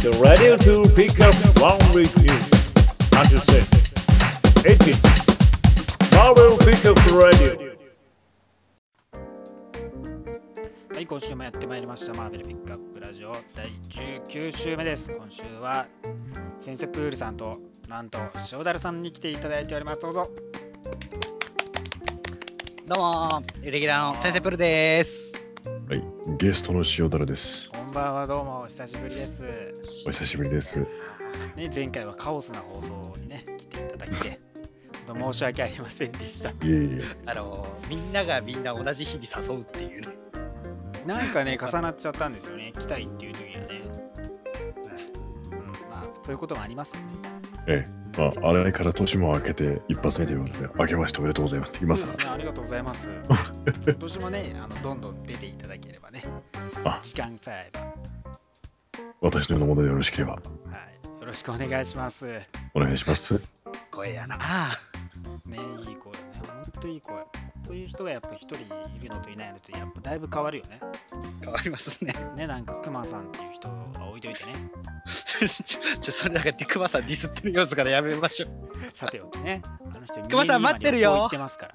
The radio to pick up one with you. Understand? 18. Marvel Pickup Radio. はい、今週もやってまいりました。マーベルピックアップラジオ第19週目です。今週は先生プールさんとなんと塩だるさんに来ていただいております。どうぞ。どうもー、レギュラーの先生プルです。はい、ゲストの塩だらです。ばんは、どうもお久しぶりです。お久しぶりです。ね、前回はカオスな放送にね、来ていただいて、申し訳ありませんでした。いえいえ、あのー、みんながみんな同じ日に誘うっていうね。なんかね、重なっちゃったんですよね。来たいっていう時はね。うん、まあ、そういうこともありますね。ええ、まあ、あれから年も明けて一発目ということで、明けましておめでとうございます。今さそうですね、ありがとうございます。今年もね、あのどんどん出ていただければね、あ時間さえあれば、私のようなものでよろしければ、はい、よろしくお願いします。ね、お願いします。声やな。あいい声ね、ほんといい声。という人がやっぱ一人いるのといないのと、やっぱだいぶ変わるよね。ー変わりますね。ね、なんかクマさんっていう人は置いといてね、ちょ、ちょそれなんかディクマさんディスってる様子からやめましょう。さておきね、あの人、クマさん待ってるよ行ってますから。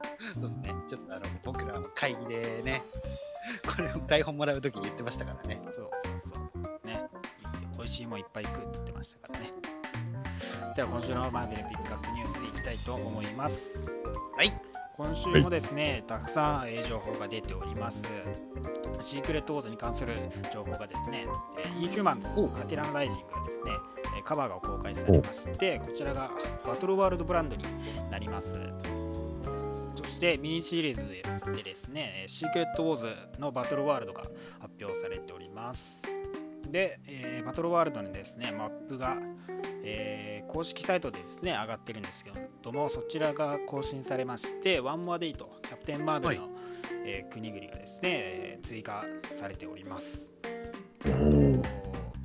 そうですね。ちょっとあの、僕ら会議でね、これを台本もらうときに言ってましたからね。そうそうそう。ね、美味しいもんいっぱい食うって言ってましたからね。では今週のマーベルピックアップニュースでいきたいと思います。はい。今週もですね、たくさんえー情報が出ております。シークレットウォーズに関する情報がですね、えー、インヒューマンズ、おアティランライジングがですね、えーカバーが公開されまして、こちらがバトルワールドブランドになります。そしてミニシリーズででですね、えーシークレットウォーズのバトルワールドが発表されております。で、えーバトルワールドにですね、マップが、えー公式サイトでですね、上がってるんですけども、そちらが更新されまして、ワンモアデイとキャプテンマーベルの、えー国々がですね、えー追加されております。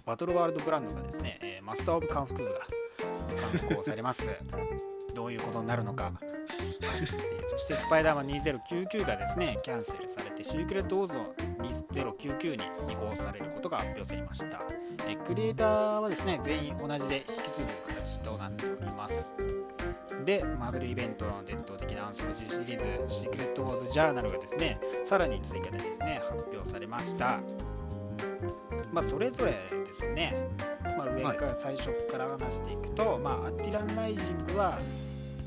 バトルワールドブランドがですね、えーマスター・オブ・カンフクが刊行されます。どういうことになるのか。えー そしてスパイダーマン2099がですね、キャンセルされて、シークレット・ウォーズの2099に移行されることが発表されました。えークリエイターはですね、全員同じで引き継ぐ形となっております。で、マーベルイベントの伝統的なアンソロジーシリーズ、シークレット・ウォーズ・ジャーナルがですね、さらに追加でですね、発表されました。まあ、それぞれですね、まあ、上から最初から話していくと、まあ、アティランライジングは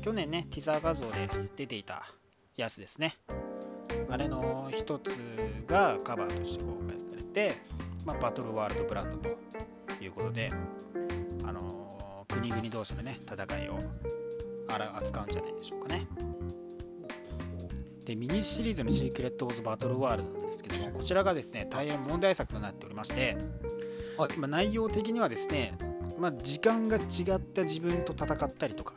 去年ね、ティザー画像で出ていたやつですね。あれの一つがカバーとして公開されて、まあ、バトルワールドブランドということで、あのー国々同士のね、戦いをあら扱うんじゃないでしょうかね。で、ミニシリーズのシークレット・オーズ・バトルワールドなんですけども、こちらがですね、大変問題作となっておりまして、はいまあ、内容的にはですね、まあ、時間が違った自分と戦ったりとか、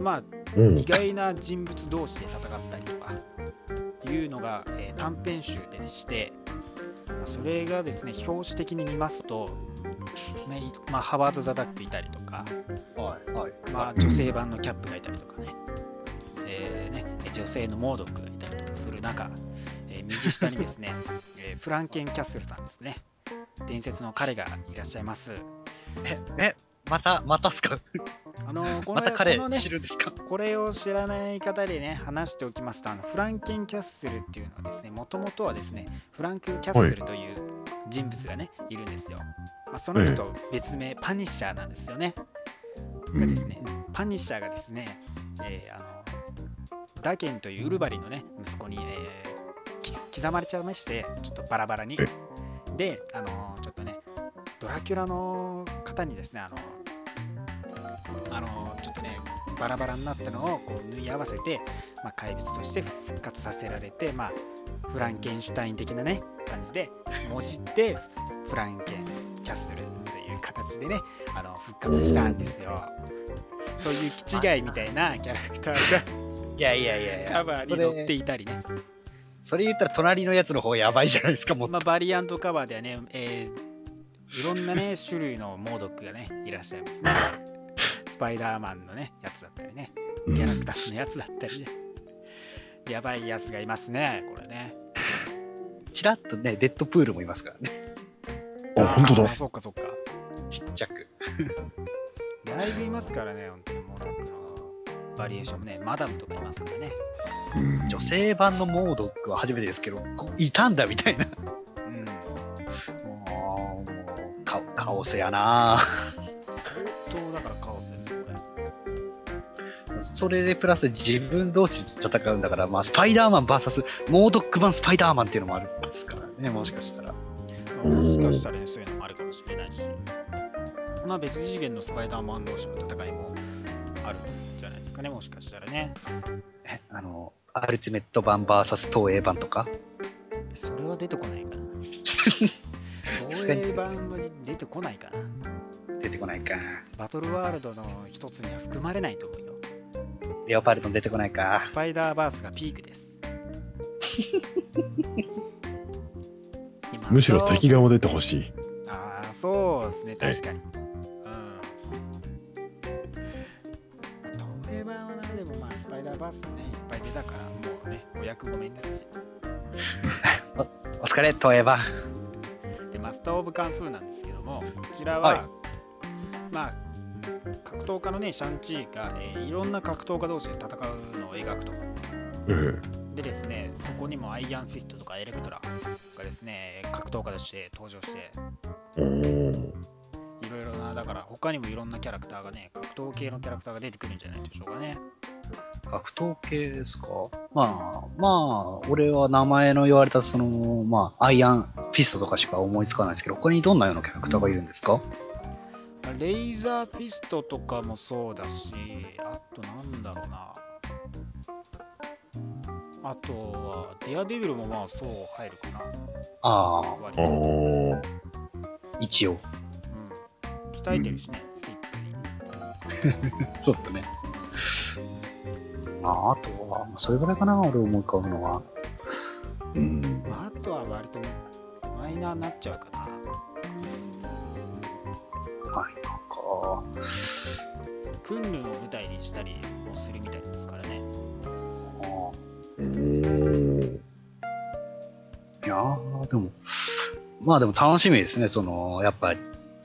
まあ、うん意外な人物同士で戦ったりとかいうのが、えー短編集でして、まあそれがですね表紙的に見ますと、まあ、ハワード・ザ・ダックいたりとか、はい。はい。まあ、女性版のキャップがいたりとかね,、えーね女性のモードックがいたりとかする中、えー右下にですね、えーフランケン・キャッスルさんですね伝説の彼がいらっしゃいますえ、え、また、またっすか？あの このまた彼ね知るんですか？これを知らない方でね、話しておきますと、あのフランケン・キャッスルっていうのはですね、もともとはですね、フランク・キャッスルという人物がね、いるんですよ。まあ、その人、別名、パニッシャーなんですよね。がですね、パニッシャーがですね、えーあのダケンというウルバリンのね、息子に、えーき刻まれちゃいまして、ちょっとバラバラにえ。で、あのちょっとね、ドラキュラの方にですね、あのあのちょっとねバラバラになったのをこう縫い合わせて、まあ、怪物として復活させられて、まあ、フランケンシュタイン的なね感じでもじってフランケンキャッスルという形でねあの復活したんですよ。そういう気違いみたいなキャラクターいやいやいやいがや。カバーに載っていたりね。それ言ったら隣のやつの方やばいじゃないですか、もっまあ、バリアントカバーではね、えーいろんなね種類のモードックがねいらっしゃいますね。スパイダーマンのねやつだったりね。うんキャラクターのやつだったりね。やばいやつがいますね、これね。ちらっとね、デッドプールもいますからね。ああ、本当だあ。そっかそっか。ちっちゃく。だいぶいますからね、本当にモードックのバリエーションもね、マダムとかいますからね。うん女性版のモードックは初めてですけど、こいたんだみたいな。うん。もう、カカオスやな相当だからカオスですよ、これ。それでプラス自分同士で戦うんだから、まあ、スパイダーマン VS モードック版スパイダーマンっていうのもあるんですからね、もしかしたら。まあもしかしたらね、そういうのもあるかもしれないし。まあ別次元のスパイダーマン同士の戦いもあるんじゃないですかね、もしかしたらね。えあの、アルティメット版 VS 東映版とか？それは出てこないかな。東映版は出てこないかな。出てこないか。バトルワールドの一つには含まれないと思うよ。レオパルトン出てこないかス。パイダーバースがピークです。今むしろ敵側も出てほしい。ああ、そうですね、確かに。うん。ーバースね、いっぱい出たから、もうね、お役ごめんですし。お疲れ、東映版。で、マスター・オブ・カンフーなんですけども、こちらは、はいまあ、格闘家のね、シャンチーが、えーいろんな格闘家同士で戦うのを描くと。えでですね、そこにもアイアンフィストとかエレクトラがですね、格闘家として登場して。いろいろな、だから他にもいろんなキャラクターがね、格闘系のキャラクターが出てくるんじゃないでしょうかね。格闘系ですか？まあ、まあ、俺は名前の言われたその、まあ、アイアンフィストとかしか思いつかないですけど、他にどんなようなキャラクターがいるんですか？レイザーフィストとかもそうだし、あとなんだろうな。あとは、デアデビルもまあそう入るかな。ああ、割とおお。一応。うん。鍛えてるしね、スティックに。そうですね。まあ、あとは、まあそれぐらいかな、俺思い浮かぶのは。うん。まあ、あとは割とマイナーになっちゃうかな。はい、なんか、クンルの舞台にしたりもするみたいですからね。あおお。ーいやー、でも、まあでも楽しみですね、その、やっぱり。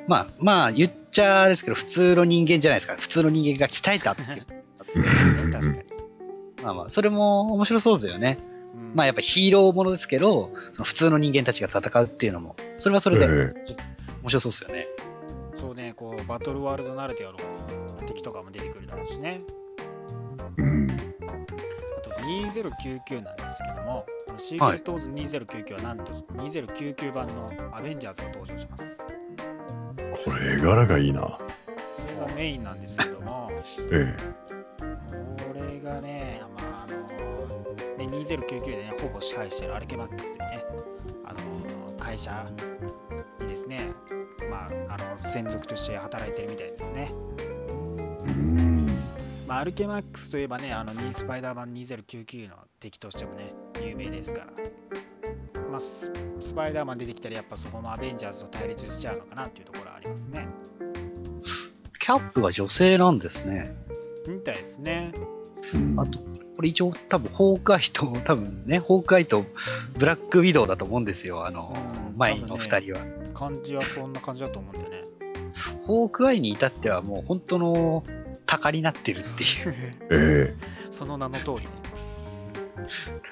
まあ、まあ、言っちゃですけど、普通の人間じゃないですか。普通の人間が鍛えたっていう。まあまあ、それも面白そうですよね。うんまあやっぱヒーローものですけど、その普通の人間たちが戦うっていうのも、それはそれでえ面白そうですよね。そうね、こう、バトルワールドならではの敵とかも出てくるだろうしね。え。うん。あと2099なんですけども、このシークレット・オーズ2099はなんと2099版のアベンジャーズが登場します。これ絵柄がいいな。これがメインなんですけども、えこれがね、まああのね2099でね、ほぼ支配しているアルケマックスというね、あの会社にですね、まあ、あの専属として働いてるみたいですね。え。うん。まあ、アルケマックスといえばね、あのニースパイダー版2099の敵としてもね、有名ですから。まあ、ススパイダーマン出てきたらやっぱそこもアベンジャーズと対立しちゃうのかなっていうところはありますね。キャップは女性なんですね。みたいですね。うんあと、これ一応多分、ホークアイと、多分ね、ホークアイとブラックウィドウだと思うんですよ、あの、うん前の二人は。感じはそんな感じだと思うんだよね。ホークアイに至ってはもう本当の鷹になってるっていう。え その名の通りね。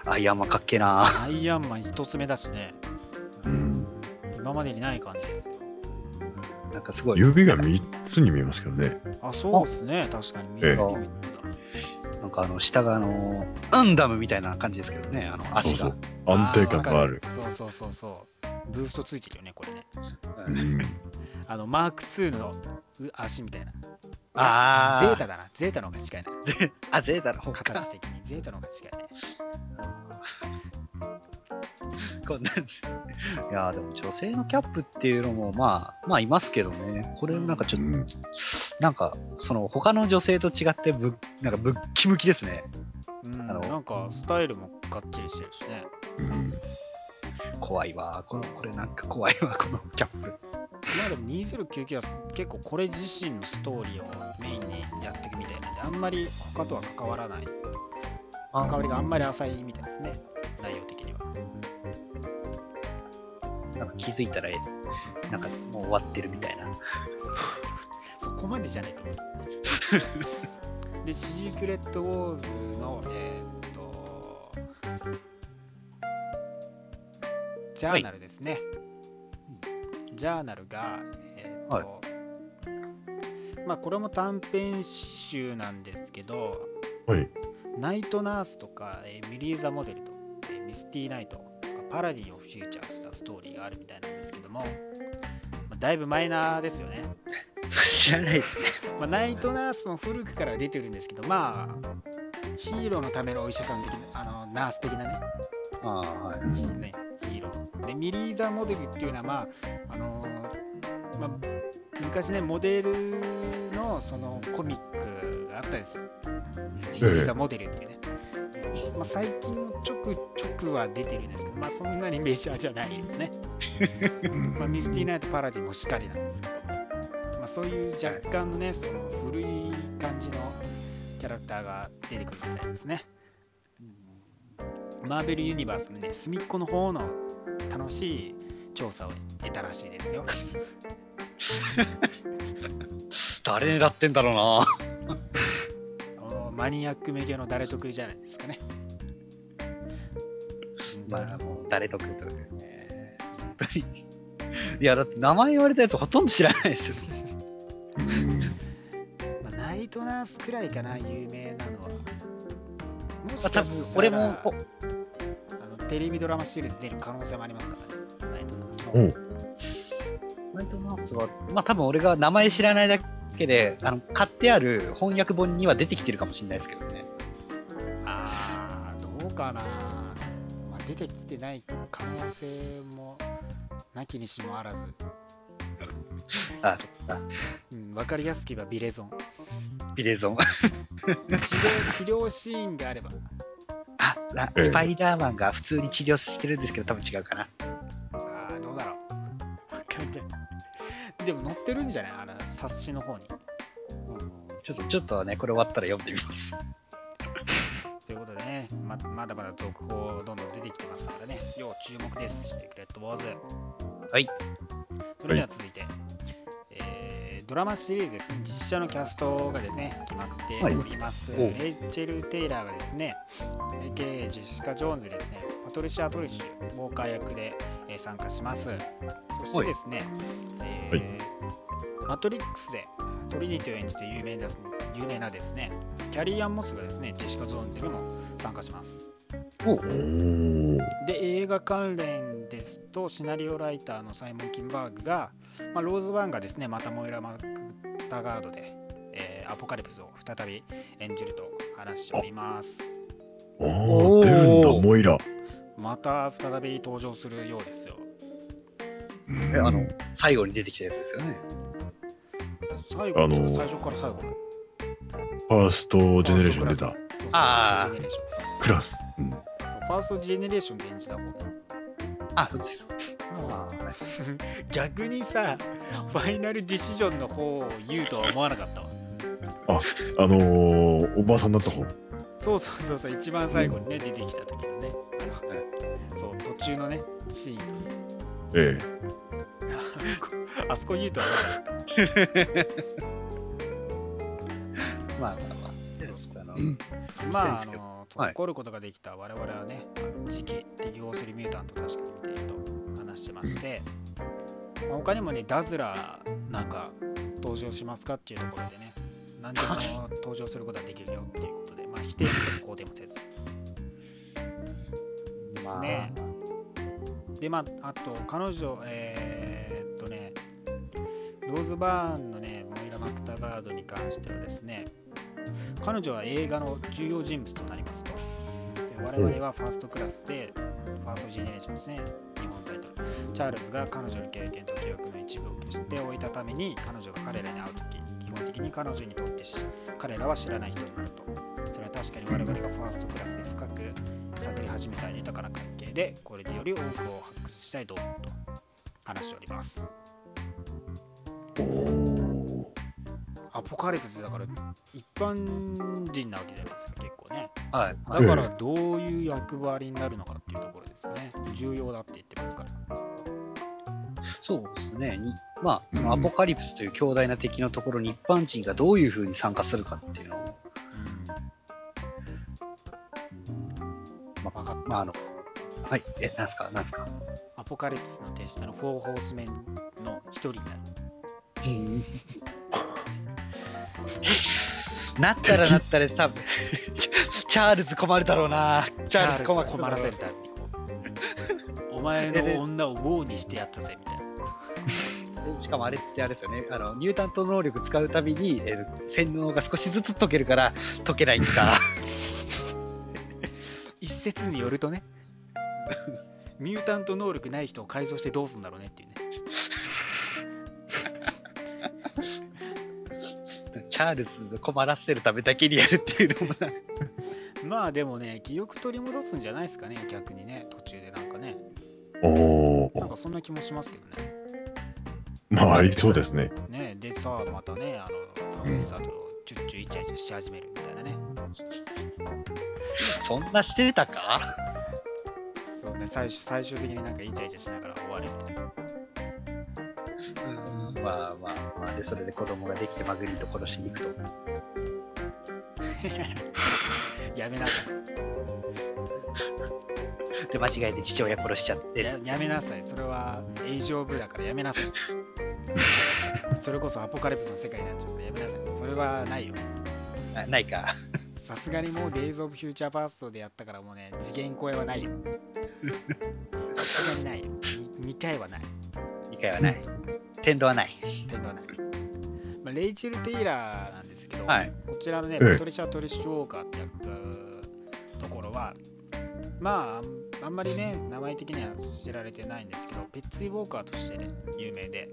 アイアンマンかっけえな。アイアンマン一つ目だしね、え。うん。今までにない感じですよ。なんかすごい。指が三つに見えますけどね。あ、そうですね。確かに見ええる見るなんかあの、下があの、アンダムみたいな感じですけどね、あの、足が。そうそう安定感がある。そうそうそうそう。ブーストついてるよね、これね。ううんん。あの、マーク2のう足みたいな。あーゼータだな。ゼータの方が近いね。あ、ゼータの方か。形的にゼータの方が近いね。こんなんですいやーでも女性のキャップっていうのもまあまあいますけどね。これなんかちょっと、うん。なんかその他の女性と違ってぶなんかぶっきむきですね。うん、あのなんかスタイルもがっちりしてるしね。うん。怖いわ。このこれなんか怖いわこのキャップ。まあでも2099は結構これ自身のストーリーをメインにやっていくみたいなんで、あんまり他とは関わらない、関わりがあんまり浅いみたいですね、内容気づいたら、なんかもう終わってるみたいな。そこまでじゃないと思う。で、シークレットウォーズの、えーっと、ジャーナルですね。ジャーナルが、えーっと、まあ、これも短編集なんですけど、はい。ナイトナースとか、えーミリーザ・モデルと、えーミスティーナイトパラディをフューチャーしたストーリーがあるみたいなんですけども、まあ、だいぶマイナーですよね。知らないですね。まあ、ナイトナースも古くから出てるんですけど、まあ、ヒーローのためのお医者さん的な、あのナース的なね、ああ、はい。ねヒーロー。で、ミリーザ・モデルっていうのは、まあ、あのーまあ、昔ね、モデルのそのコミックがあったんですよ。ミリーザ・モデルっていうね。まあ、最近もちょくちょくは出てるんですけど、まあ、そんなにメジャーじゃないですね。まあ、ミスティナイト・パラディもしっかりなんですけど、まあ、そういう若干のね、その古い感じのキャラクターが出てくるみたいですね。マーベル・ユニバースのね、隅っこの方の楽しい調査を得たらしいですよ。誰狙ってんだろうな。マニアック向けの誰得意じゃないですかね。まあ、もう誰得というね。本当に。いや、だって名前言われたやつほとんど知らないですよ。うんまあ、ナイトナースくらいかな、有名なのは。もしあ多分かしたら俺も、おあのテレビドラマシリーズ出る可能性もありますからね。ナイトナースおうナイトナースは、まあ多分俺が名前知らないだけで、あの買ってある翻訳本には出てきてるかもしれないですけどね。あー、どうかな。まあ、出てきてない可能性もなきにしもあらず。あ、そっか。うん、分かりやすく言えばビレゾン。ビレゾン。治療治療シーンがあれば。あ、スパイダーマンが普通に治療してるんですけど、多分違うかな。あーどうだろう。わかんない。でも載ってるんじゃない？あの冊子の方に。ちょっと、ちょっとね、これ終わったら読んでみます。ままだまだ続報どんどん出てきてますからね、要注目です。シークレットウォーズ。はい。それでは続いて、えードラマシリーズですね、実写のキャストがですね、決まっております。はいおレイチェル・テイラーがですね、AKA ジェシカ・ジョーンズですね、パトリシア・トリッシュ、ウォーカー役で、えー参加します。そしてですね、えーマトリックスでトリニティを演じて有名です有名なですね、キャリーアン・モスがですね、ジェシカ・ジョーンズにも参加します。おおーで映画関連ですとシナリオライターのサイモン・キンバーグが、まあ、ローズ・バーンがですねまたモイラ・マクタガードで、えーアポカリプスを再び演じると話しております。あおー。ー出るんだ、モイラ。また再び登場するようですよ。うん。え、あの、最後に出てきたやつですよね。最後ですかあのー最初から最後。ファーストジェネレーション出た。そうそうファあー。ーストジェネレーションです。クラス。ファーストジェネレーションで演じた方あ、そうです。あ逆にさファイナルディシジョンの方を言うとは思わなかったわ。あのー、おばあさんだった方？そうそうそうそう、一番最後にね、出てきた時のね、そう、途中のね、シーンと、え あそこ、言うとは思わなかった。わまあまあまあ。でちょっとあの、まあ、あの、はい残ることができた我々はね、あの次期適合するミュータント確かに見ていると話してまして、まあ、他にもね、ダズラーなんか登場しますかっていうところでね、何でも登場することができるよっていうことで、まあ、否定もせず肯定もせず。ですね。で、まあ、あと、彼女、えーっとね、ローズバーンのね、モイラ・マクタガードに関してはですね、彼女は映画の重要人物となりますと。で我々はファーストクラスで、ファーストジェネレーションですね、日本タイトル。チャールズが彼女の経験と記憶の一部を消しておいたために、彼女が彼らに会うとき、基本的に彼女にとってし彼らは知らない人になると。それは確かに我々がファーストクラスで深く探り始めた豊かな関係で、これでより多くを発掘したいと話しております。アポカリプスだから一般人なわけじゃないですか、結構ね。はい。だからどういう役割になるのかっていうところですよね。重要だって言ってますから。そうですね。にまあ、そのアポカリプスという強大な敵のところに一般人がどういうふうに参加するかっていうのを、まあ、分かまあ、あの、はい、え、なんすか、なんすか？アポカリプスの手下のフォーホースメンの一人になる なったらなったら多分。チ チャールズ困るだろうな。チャールズ困らせるためにこうお前の女を棒にしてやったぜみたいな。しかもあれってあれですよね、あのニュータント能力使うたびに、えー洗脳が少しずつ解けるから解けないんだ。一説によるとね。ミュータント能力ない人を改造してどうするんだろうねっていうねチャールズを困らせるためだけにやるっていうのもな まあでもね記憶取り戻すんじゃないですかね逆にね途中でなんかねおお。なんかそんな気もしますけどねまあ、ありそうですね。ねでさまたねあのプロフェッサーとチュッチュイチャイチャし始めるみたいなねそんなしてたかそうね最終最終的になんかイチャイチャしながら終わるみたいなうんまあまあまあで、それで子供ができてマグリート殺しに行くと。やめなさ で、間違えて父親殺しちゃっいて。ややめなさいそれはエイジオブだからやめなさい それこそアポカリプスの世界になっちゃうからやめなさいそれはないよあないか。さすがにもう Days of Future Past でやったからもうね次元超えはないよさすがにないよ 2, 回はない2回はない。天童はない。点度はない、まあ、レイチェル・テイラーなんですけど、はい。こちらのね、トリシャ・トリッシュ・ウォーカーって役ところは、まあ、あんまりね、名前的には知られてないんですけど、ペッツィ・ウォーカーとしてね、有名で、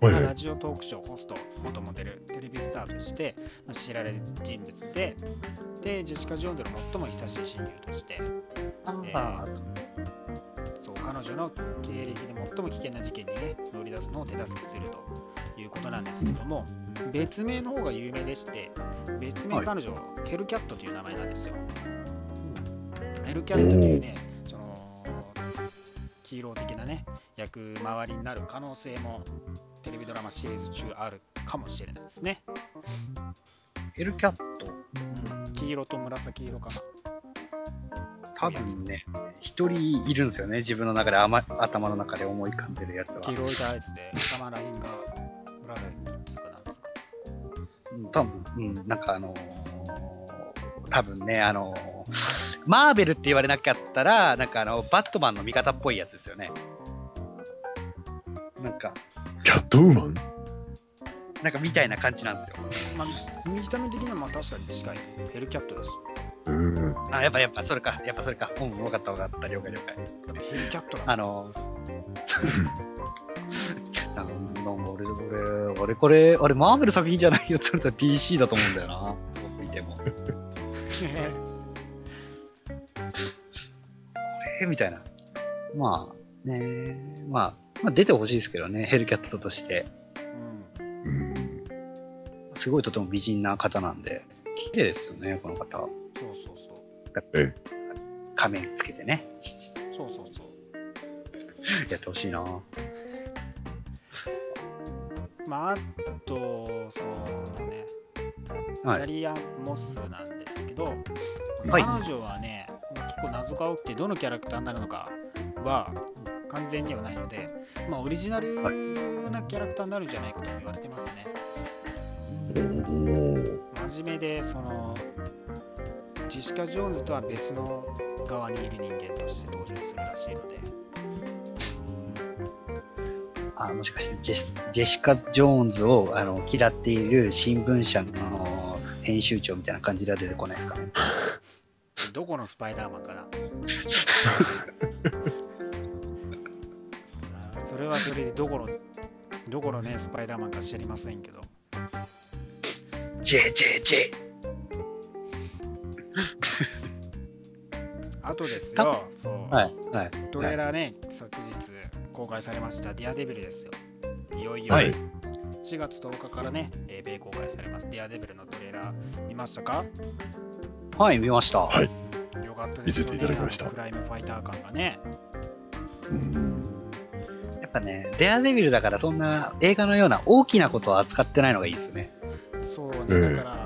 まあラジオトークショー、ホスト、元モデル、テレビスターとして、まあ知られる人物で、で、ジェシカ・ジョーンズの最も親しい親友として、あそう彼女の経歴で最も危険な事件にね乗り出すのを手助けするということなんですけども、別名の方が有名でして別名はい。彼女、ヘルキャットという名前なんですよ。ヘルキャットというねそのヒーロー的なね役回りになる可能性もテレビドラマシリーズ中あるかもしれないですね、ヘルキャット、うん、黄色と紫色かな多分ね、一人いるんですよね。自分の中で、あま、頭の中で思い浮かんでるやつは黄。色いタイツで頭らへんが紫っていうかなんですか？うん多分、うん、なんかあのー多分ね、あのーマーベルって言われなかったら、なんかあの、バットマンの味方っぽいやつですよね。なんか、キャットウーマン？なんかみたいな感じなんですよ。まあ、見た目的にはまあ確かに近いヘルキャットですうん。あ、やっぱ、やっぱそれか、やっぱそれか。うん、分かった分かった、了解了解。ヘルキャットだあのー、なんか俺、俺、俺、これ、あれ、マーベル作品じゃないよって言われたら DC だと思うんだよな。僕見ても。えみたいな。まあ、ねまあ、まあ、出てほしいですけどね、ヘルキャットとして。うんうん。すごいとても美人な方なんで、綺麗ですよね、この方。そうそうそえ仮面つけてね。うそうそうそうやってほしいな。まああとそうねはいダリアン・モスなんですけど、はい彼女はね結構謎が多くてどのキャラクターになるのかは完全にはないので、まあ、オリジナルなキャラクターになるんじゃないかと言われてますね。おお。真面目でそのジェシカ・ジョーンズとは別の側にいる人間として登場するらしいのであもしかしてジェスジェシカ・ジョーンズをあの嫌っている新聞社の編集長みたいな感じでは出てこないですか？ね。どこのスパイダーマンかな？それはそれでどこのどこのねスパイダーマンか知りませんけど JJJ! あとですよ。そう、はい、はい。トレーラーね、昨日公開されました。ディアデビルですよ。いよいよ、はい。4月10日からね、えー米公開されます。ディアデビルのトレーラー見ましたか？はい、見ました。はい。よかったですよね。見せていただきました。クライムファイター感がね。うん。やっっぱね、デアデビルだからそんな映画のような大きなことを扱ってないのがいいですね。そうね、ええ。だから、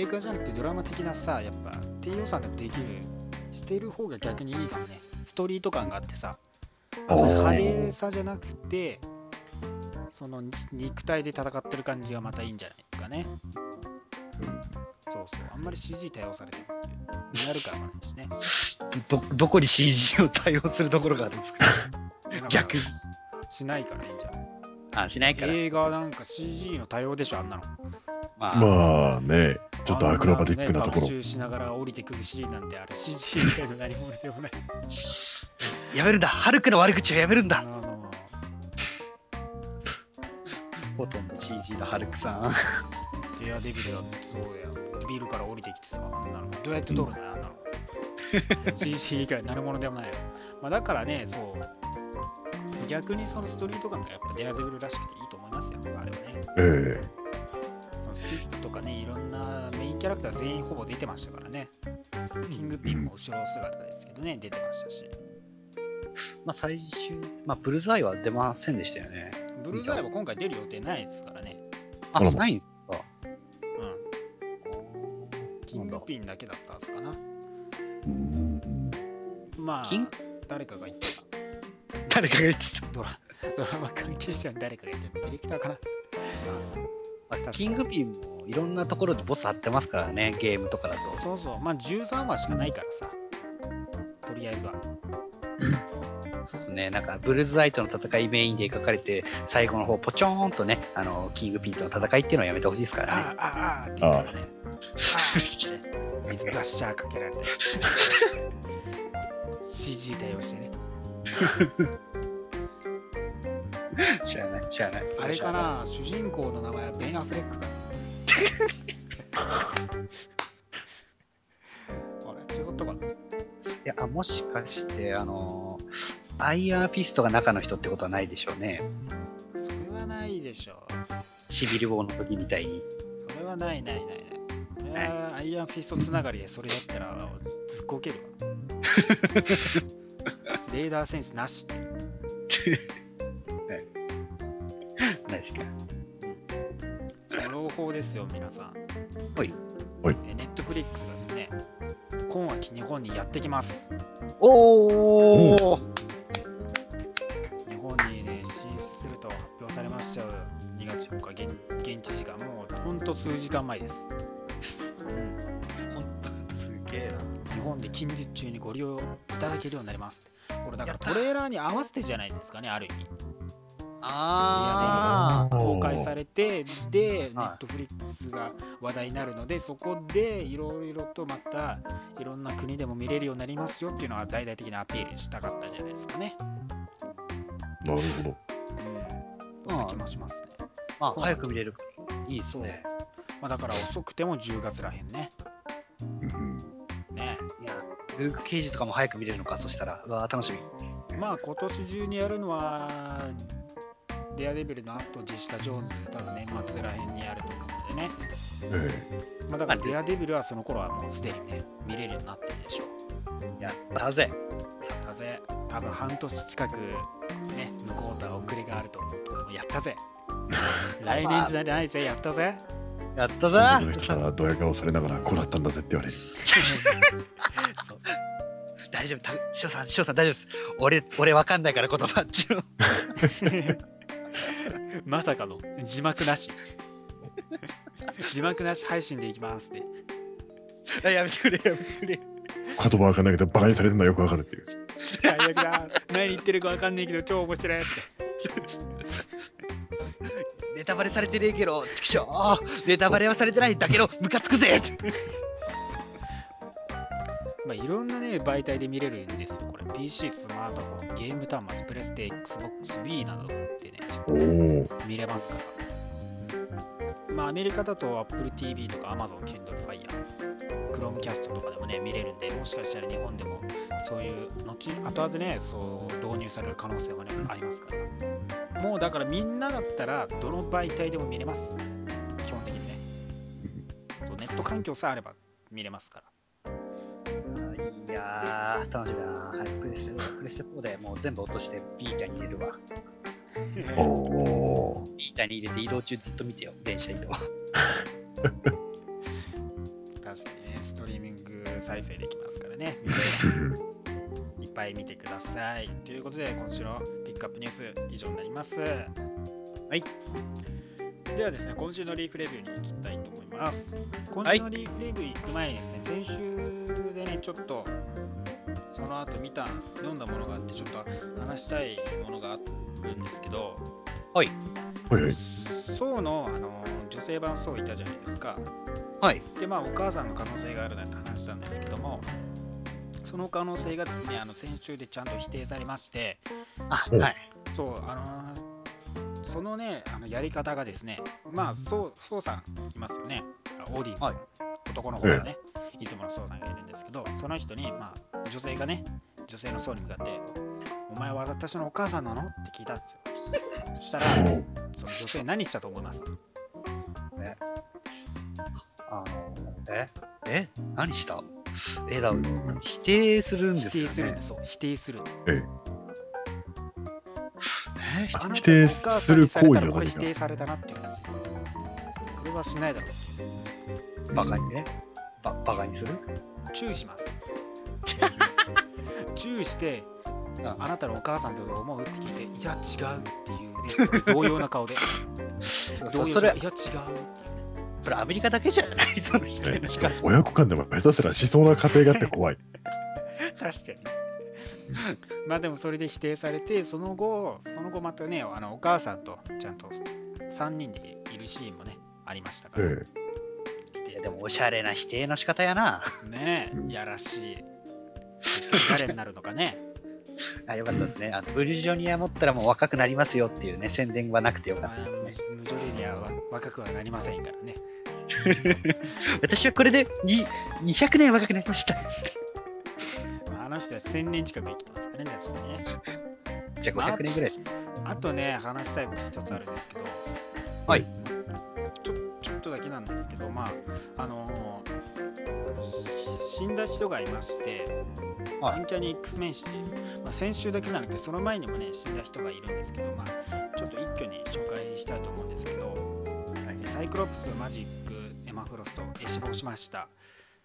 映画じゃなくてドラマ的なさ、やっぱ低予算でもできる、してる方が逆にいいかもね。ストリート感があってさ、あ派手さじゃなくて、そのに肉体で戦ってる感じがまたいいんじゃないかね。そうそう、あんまり CG 対応されてるっていう、リアル感もないしね。ど、どどこに CG を対応するところがあるんですか？逆にしないからいいんじゃない？あ、しないから。映画なんか CG の対応でしょ、あんなの。まあ、まあね、ちょっとアクロバティックなところね、。しながら降りてくるシーンなんてあれ CG 以外の何もでもない。やめるんだハルクの悪口をやめるんだほとんど CG のハルクさん。デアデビルだってそうだよ。ビルから降りてきてさ、あんなの。どうやって撮るんだよ、あんなの。CG 以外何者でもないよ。まあ、だからね、そう。逆にそのストリート感がやっぱデアデビルらしくていいと思いますよ、あれはね。えそのスキップとかね、いろんなメインキャラクター全員ほぼ出てましたからね。キングピンも後ろ姿ですけどね、出てましたし。まあ最終、まあブルーズアイは出ませんでしたよね。ブルーズアイは今回出る予定ないですからね。あ、ないんですかうん。キングピンだけだったはずかな。まあ誰かが言って誰かが言ってた。た。ドラドラマ関係者に誰かが言ってた。ディレクターかな。まあ、キングピンもいろんなところでボス張ってますからね、ゲームとかだと。そうそう。まあ13話しかないからさ。とりあえずは。そうですね、なんかブルーズアイとの戦いメインで描かれて、最後の方、ポチョーンとね、あのキングピンとの戦いっていうのはやめてほしいですからね。ああ、ああ、って言うからね。水ブラッシャーかけられて。CG 対応してね。知らない、知らない。あれかな、主人公の名前はベン・アフレックかな。あれ違ったかな？いや、あもしかして、あのーアイアンフィストが中の人ってことはないでしょうね。それはないでしょう。シビル・ウォーの時みたいに。それはないないないない。それはアイアンフィストつながりでそれやったらずっこけるわ。レーダーセンスなしって。ない朗報ですよ、皆さん。はい。はいネットフリックスがですね、今秋日本にやってきます。おー日本にね、進出すると発表されましたよ。2月4日現、現地時間、もうほんと数時間前です。うんほんとすげえな。日本で近日中にご利用いただけるようになります。これだからトレーラーに合わせてじゃないですかね、ある意味。あー公開されて、で、ネはいットフリックスが話題になるので、そこでいろいろとまたいろんな国でも見れるようになりますよっていうのは大々的なアピールしたかったんじゃないですかね。なるほど。うん。そんな気もしますね。まあ、早く見れる。いいっすね。まあ、だから遅くても10月らへんね。うんねいや、ルーク・ケイジとかも早く見れるのか、そしたら。うわー楽しみ。まあ今年中にやるのは、デアデビルの後、ジェシカ・ジョーンズ、多分年末らへんにやると思うのでね。えまあだからデアデビルはその頃はもうすでにね、見れるようになってるでしょう。やったぜ。やったぜ。多分半年近くね、向こうとは遅れがあると思うけども、やったぜ。来年じゃないぜ、やったぜ。やったえ。ぜ今度の人からドヤ顔されながらこうなったんだぜって言われる。そう大丈夫、たしおさん、しおさん大丈夫です。俺、俺わかんないから言葉っちの。まさかの字幕なし。字幕なし配信でいきますって。あやめてくれ、やめてくれ。言葉わかんないけどバカにされてるのはよくわかるっていう。最悪だ。何言ってるかわかんないけど超面白いって。ネタバレされてねえけど、ちくしょうネタバレはされてないんだけど、ムカつくぜまあ、いろんなね、媒体で見れるんですよ。これ、PC、スマートフォン、ゲーム端末、プレステ、Xbox Wii などでね。見れますから。うんまあ、アメリカだと Apple TV とか Amazon Kindle Fire、Chromecast とかでもね、見れるんで、もしかしたら日本でもそういう、後後々ね、そう導入される可能性はね、ありますから。もうだからみんなだったら、どの媒体でも見れます。基本的にね。そうネット環境さえあれば見れますから。いやー、楽しみだな。はい、プレステ、プレステ4でもう全部落としてビータに入れるわ。おおビータに入れて移動中ずっと見てよ、電車移動。確かにね、ストリーミング再生できますからね。ー。いっぱい見てください。ということで、今週のピックアップニュース以上になります。はいではですね、今週のリーフレビューに行きたいと思います。今週のリーフレビュー行く前にですね、先週でね、ちょっとその後見た、読んだものがあって、ちょっと話したいものがあるんですけど、はいはい。ソウのあの女性版ソウいたじゃないですか。はい。で、まあ、お母さんの可能性があるなんて話したんですけども、その可能性がですね、あの先週でちゃんと否定されまして、あ、うんはい。そう、あのーそのね、あのやり方がですね、まあ、そう、そうさんいますよね、あオーディンさん、はい。男の方がね、いつものそうさんがいるんですけど、その人に、まあ、女性がね、女性のそうに向かって、お前は私のお母さんなの？って聞いたんですよ。そしたら、おその女性何したと思います？あの、え？え？何した？え、だ、否定するんですよ、ね。否定するんです、そう、否定する。え否定する行為は何か定されたなっていう感じ。これはしないだろう。バカにね。ババカにする？チューします。チューして、ああなたのお母さんだと思うって聞いて、いや違うっていうね、同様な顔で。そう同様それいや違うっていうね。それアメリカだけじゃない？その否定の仕方。親子間でも下手すらしそうな家庭があって怖い。確かに。まあでもそれで否定されて、その後、その後またね、あのお母さんとちゃんと3人でいるシーンもね、ありましたから。え否定いやでもおしゃれな否定の仕方やな。ねえ、やらしい。誰になるのかね。あよかったですね。あのブルジョニア持ったらもう若くなりますよっていうね、宣伝はなくてよかまあったですね。ムジョレニアは若くはなりませんからね。私はこれでに200年若くなりました。の人は1000年近く生きてますからね、ね。じゃあ500年ぐらいですね。あとね、話したいこと一つあるんですけど、はい。ちょちょっとだけなんですけど、まあ、あのーし死んだ人がいまして、はいアンキャニ X メンシ、まあ、先週だけじゃなくて、その前にもね、死んだ人がいるんですけど、まあ、ちょっと一挙に紹介したいと思うんですけど、サイクロプス、マジック、エマフロスト、え死亡しました。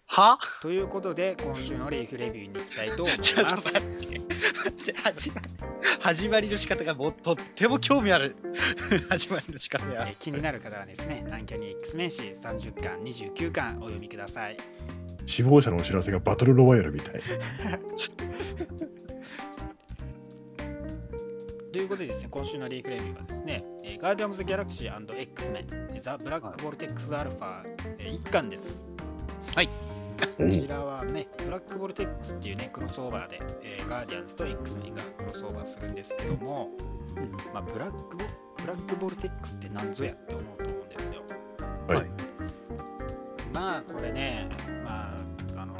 は？ということで、今週のレイフレビューに行きたいと思います。始まり始まりの仕方がもうとっても興味ある 始まりの仕方やえ。ー気になる方はですね、アンキャニ X メンシ30巻、29巻お読みください。死亡者のお知らせがバトルロワイヤルみたい。ということでですね、今週のリーフレビューはですね、えーガーディアムズ・ギャラクシー &X メン、ザ・ブラック・ボルテックス・アルファ、えー1巻です。おこちらはね、ブラック・ボルテックスっていうね、クロスオーバーで、えーガーディアンズと X メンがクロスオーバーするんですけども、まあ、ブラックボ、ブラック・ボルテックスって何ぞやって思うと思うんですよ。はい。まあこれね、まあ、あの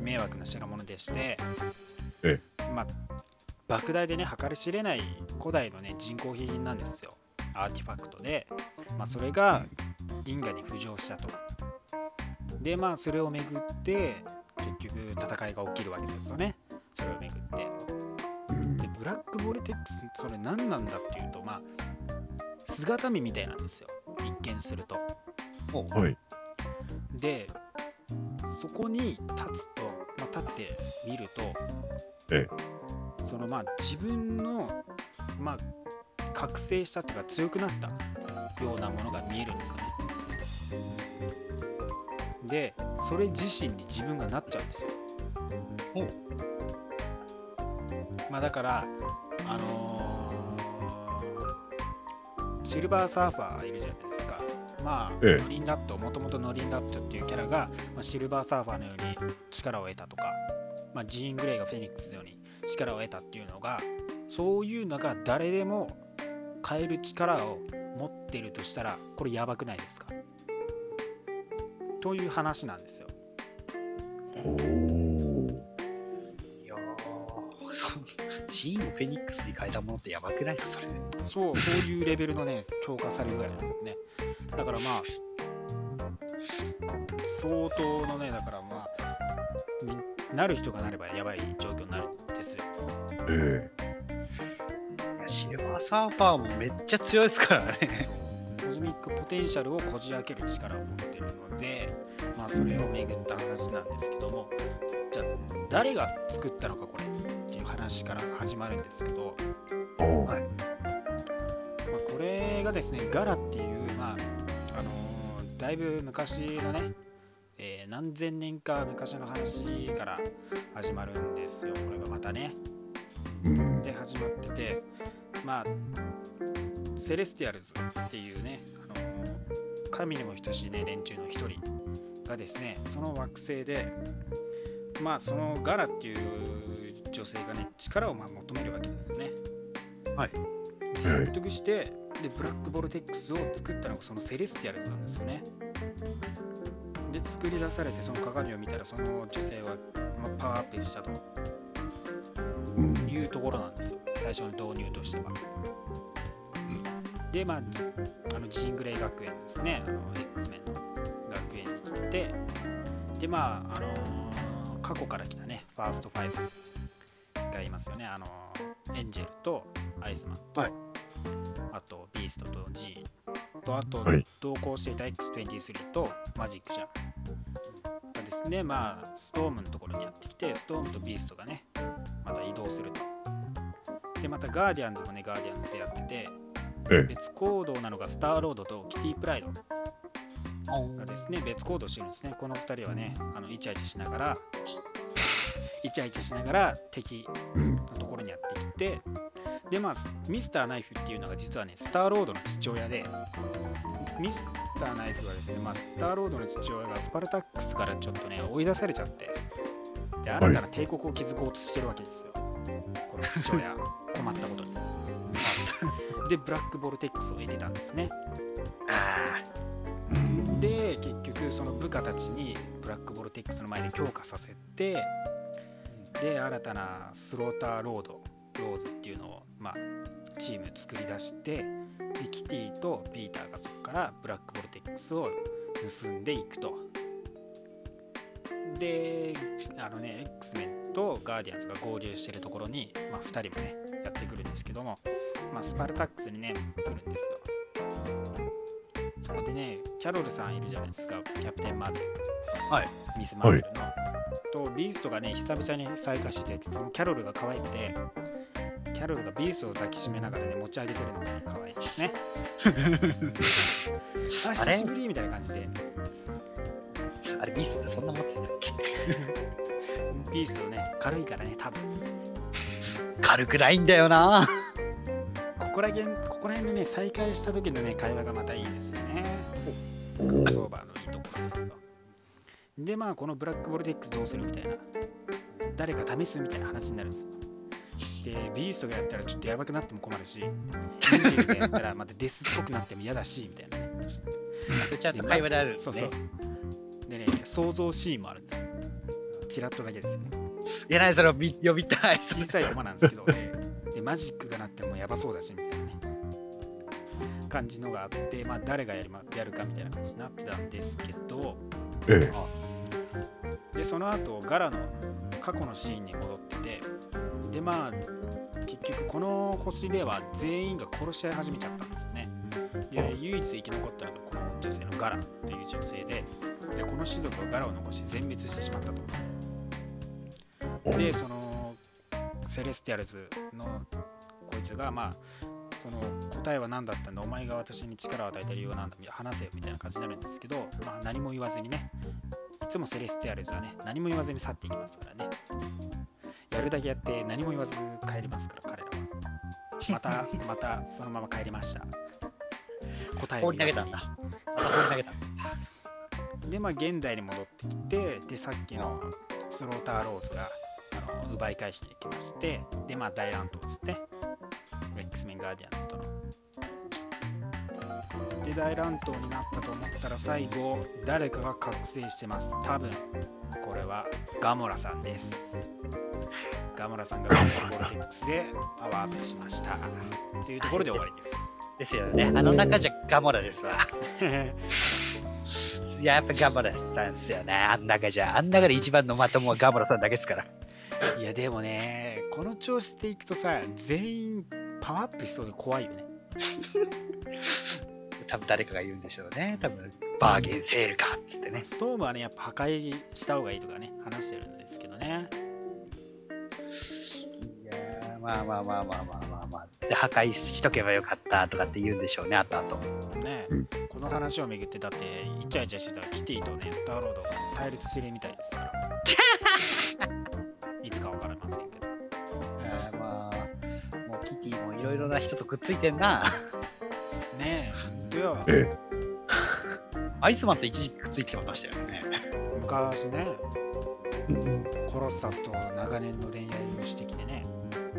迷惑な代物でして、えまあ、莫大でね、計り知れない古代のね、人工品なんですよ。アーティファクトで、まあ、それが銀河に浮上したと。で、まあ、それをめぐって、結局戦いが起きるわけですよね。それをめぐって。で、ブラックボルテックス、それ何なんだっていうと、まあ、姿見みたいなんですよ。一見すると。はい。でそこに立つと、まあ、立ってみると、えそのまあ自分の、まあ、覚醒したというか強くなったようなものが見えるんですよね。でそれ自身に自分がなっちゃうんですよ。まあだからあのーシルバーサーファーいるじゃないですか。まあ、ええノリンラット、もともとノリンラットっていうキャラが、まあ、シルバーサーファーのように力を得たとか、まあ、ジーン・グレイがフェニックスのように力を得たっていうのが、そういうのが誰でも変える力を持ってるとしたら、これやばくないですか？という話なんですよ。おお。いやー、そジーンをフェニックスに変えたものってやばくないですか、それ。そう、そういうレベルのね、強化されるぐらいなんですね。だからまあ、相当のね、だからまあ、になる人がなればやばい状況になるんですよ。えいやシルバーサーファーもめっちゃ強いですからね。ミックポテンシャルをこじ開ける力を持っているので、まあ、それを巡った話なんですけども、じゃあ誰が作ったのかこれっていう話から始まるんですけど、はい。まあ、これがですねガラっていう、まああのーだいぶ昔のね、えー何千年か昔の話から始まるんですよ。これがまたね。うん。で始まっててまあセレスティアルズっていうね、あのー神にも等しいね連中の一人がですねその惑星でまあそのガラっていう女性がね力をまあ求めるわけですよねはいで説得してでブラックボルテックスを作ったのがそのセレスティアルズなんですよねで作り出されてその鏡を見たらその女性は、まあ、パワーアップしたとうん。いうところなんですよ最初の導入としては。でまあじあのジーングレイ学園ですね。あの X メンの学園に来てでまああのー過去から来たねファースト5がいますよね。あのーエンジェルとアイスマンと、はい。あとビーストとジーンとあとはい。同行していた X23 とマジックジャンがですねまあストームのところにやってきてストームとビーストがねまた移動すると。でまたガーディアンズもねガーディアンズでやっててええ別行動なのがスターロードとキティプライドがですね別行動してるんですね。この2人はねあのイチャイチャしながらイチャイチャしながら敵うん。のところにやってきてでまあミスターナイフっていうのが実はねスターロードの父親でミスターナイフはですね、まあ、スターロードの父親がスパルタックスからちょっとね追い出されちゃってで新たな帝国を築こうとしてるわけですよ、この父親 困ったことにでブラックボルテックスを得てたんですね。で結局その部下たちにブラックボルテックスの前で強化させてで新たなスローターロードローズっていうのを、まあ、チーム作り出してでキティとピーターがそこからブラックボルテックスを盗んでいくと。であのね X メンとガーディアンズが合流してるところに、まあ、2人もねやってくるんですけども、まあ、スパルタックスにね来るんですよ。そこでねキャロルさんいるじゃないですか。キャプテン・マーベル。はい。ミス・マーベルの、とビーストがね久々に再会してそのキャロルが可愛くてキャロルがビーストを抱きしめながらね持ち上げてるのがね可愛いですね。あ久しぶりみたいな感じで。あ。あれ、ミスってそんな持ってたっけ？ビーストね軽いからね多分。軽くないんだよな。ここら辺ここら辺でね再会した時のね会話がまたいいですよね。おうクロスオーバーのいいところですよ。でまあこのブラックボルテックスどうするみたいな。誰か試すみたいな話になるんですよ。でビーストがやったらちょっとやばくなっても困るしエンジェルがやったらまたデスっぽくなっても嫌だしみたいなね。それちゃんと会話であるんですね。そうそう。でね想像シーンもあるんですよ。チラッとだけですよね。いや、ない、それを見呼びたい。小さい駒なんですけど、で でマジックがなってもやばそうだしみたいなね。感じのがあって、まあ、誰がやり、ま、やるかみたいな感じになってたんですけどええ。でその後ガラの過去のシーンに戻っててでまあ結局この星では全員が殺し合い始めちゃったんですね。で唯一生き残ったのがこの女性のガラという女性ででこの種族はガラを残し全滅してしまったと。でそのセレスティアルズのこいつがまあその答えは何だったんだお前が私に力を与えた理由は何だ話せよみたいな感じになるんですけど、まあ、何も言わずにねいつもセレスティアルズはね何も言わずに去っていきますからねやるだけやって何も言わず帰りますから彼らはまた またそのまま帰りました答えを言わずに。また放り投げたんだ。でまあ現代に戻ってきてでさっきのスローターローズがあの奪い返しに行きましてでまあ大乱闘ですね X メンガーディアンズとので大乱闘になったと思ったら最後誰かが覚醒してます多分これはガモラさんですガモラさんがボルテックスでパワーアップしましたというところで終わりですですよね。あの中じゃガモラですわ。いや、やっぱガモラさんですよね。あん中じゃ。あん中で一番のまともはガモラさんだけですから。いやでもねこの調子でいくとさ全員パワーアップしそうで怖いよね 多分誰かが言うんでしょうね。多分バーゲンセールかっつってね。ストームはねやっぱ破壊した方がいいとかね話してるんですけどねいやーまあまあまあまあまあまあまあ。で、破壊しとけばよかったとかって言うんでしょうね、あとあと。ね、うんこの話をめぐってだってイチャイチャしてたらキティとねスターロードが対立してるみたいですからい つかわかりませんけど。あーまあ、もうキティもいろいろな人とくっついてんな。ねえ本当よ。え。アイスマンと一時期くっついてましたよね。昔ねコロッサスと長年の恋愛をしてきてね。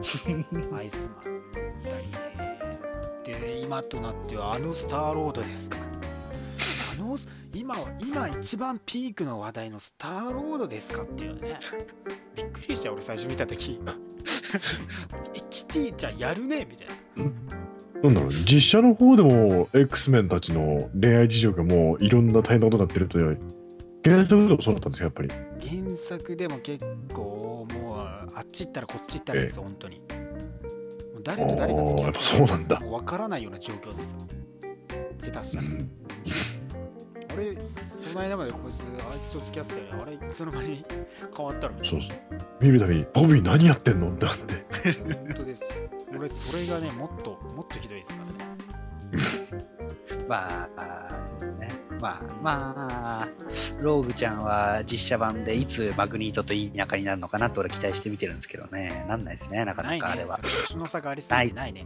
アイスマンだりね。で今となってはあのスターロードですか今今一番ピークの話題のスターロードですかっていうね。びっくりした俺最初見た時。えキティちゃんやるねみたいな。なんだろう、実写の方でも X メンたちの恋愛事情がもういろんな大変なことになってるという、原作でもそうだったんですよ、やっぱり。原作でも結構もうあっち行ったらこっち行ったらですよ、本当に。誰と誰が付きそうなんだ。分からないような状況ですよ。下手したら、うん俺この間までこいつあいつと付き合ってたよねあれいつの間に変わったのそうそう。見るたびに、ボビー何やってんのってなって。本当です俺それがねもっともっとひどいですからね まあ、あーそうですね。まあ、まあ、ローグちゃんは実写版でいつマグニートといい仲になるのかなと俺期待して見てるんですけどね。なんないですね、なかなかあれは。年の差がありすぎてない。ね。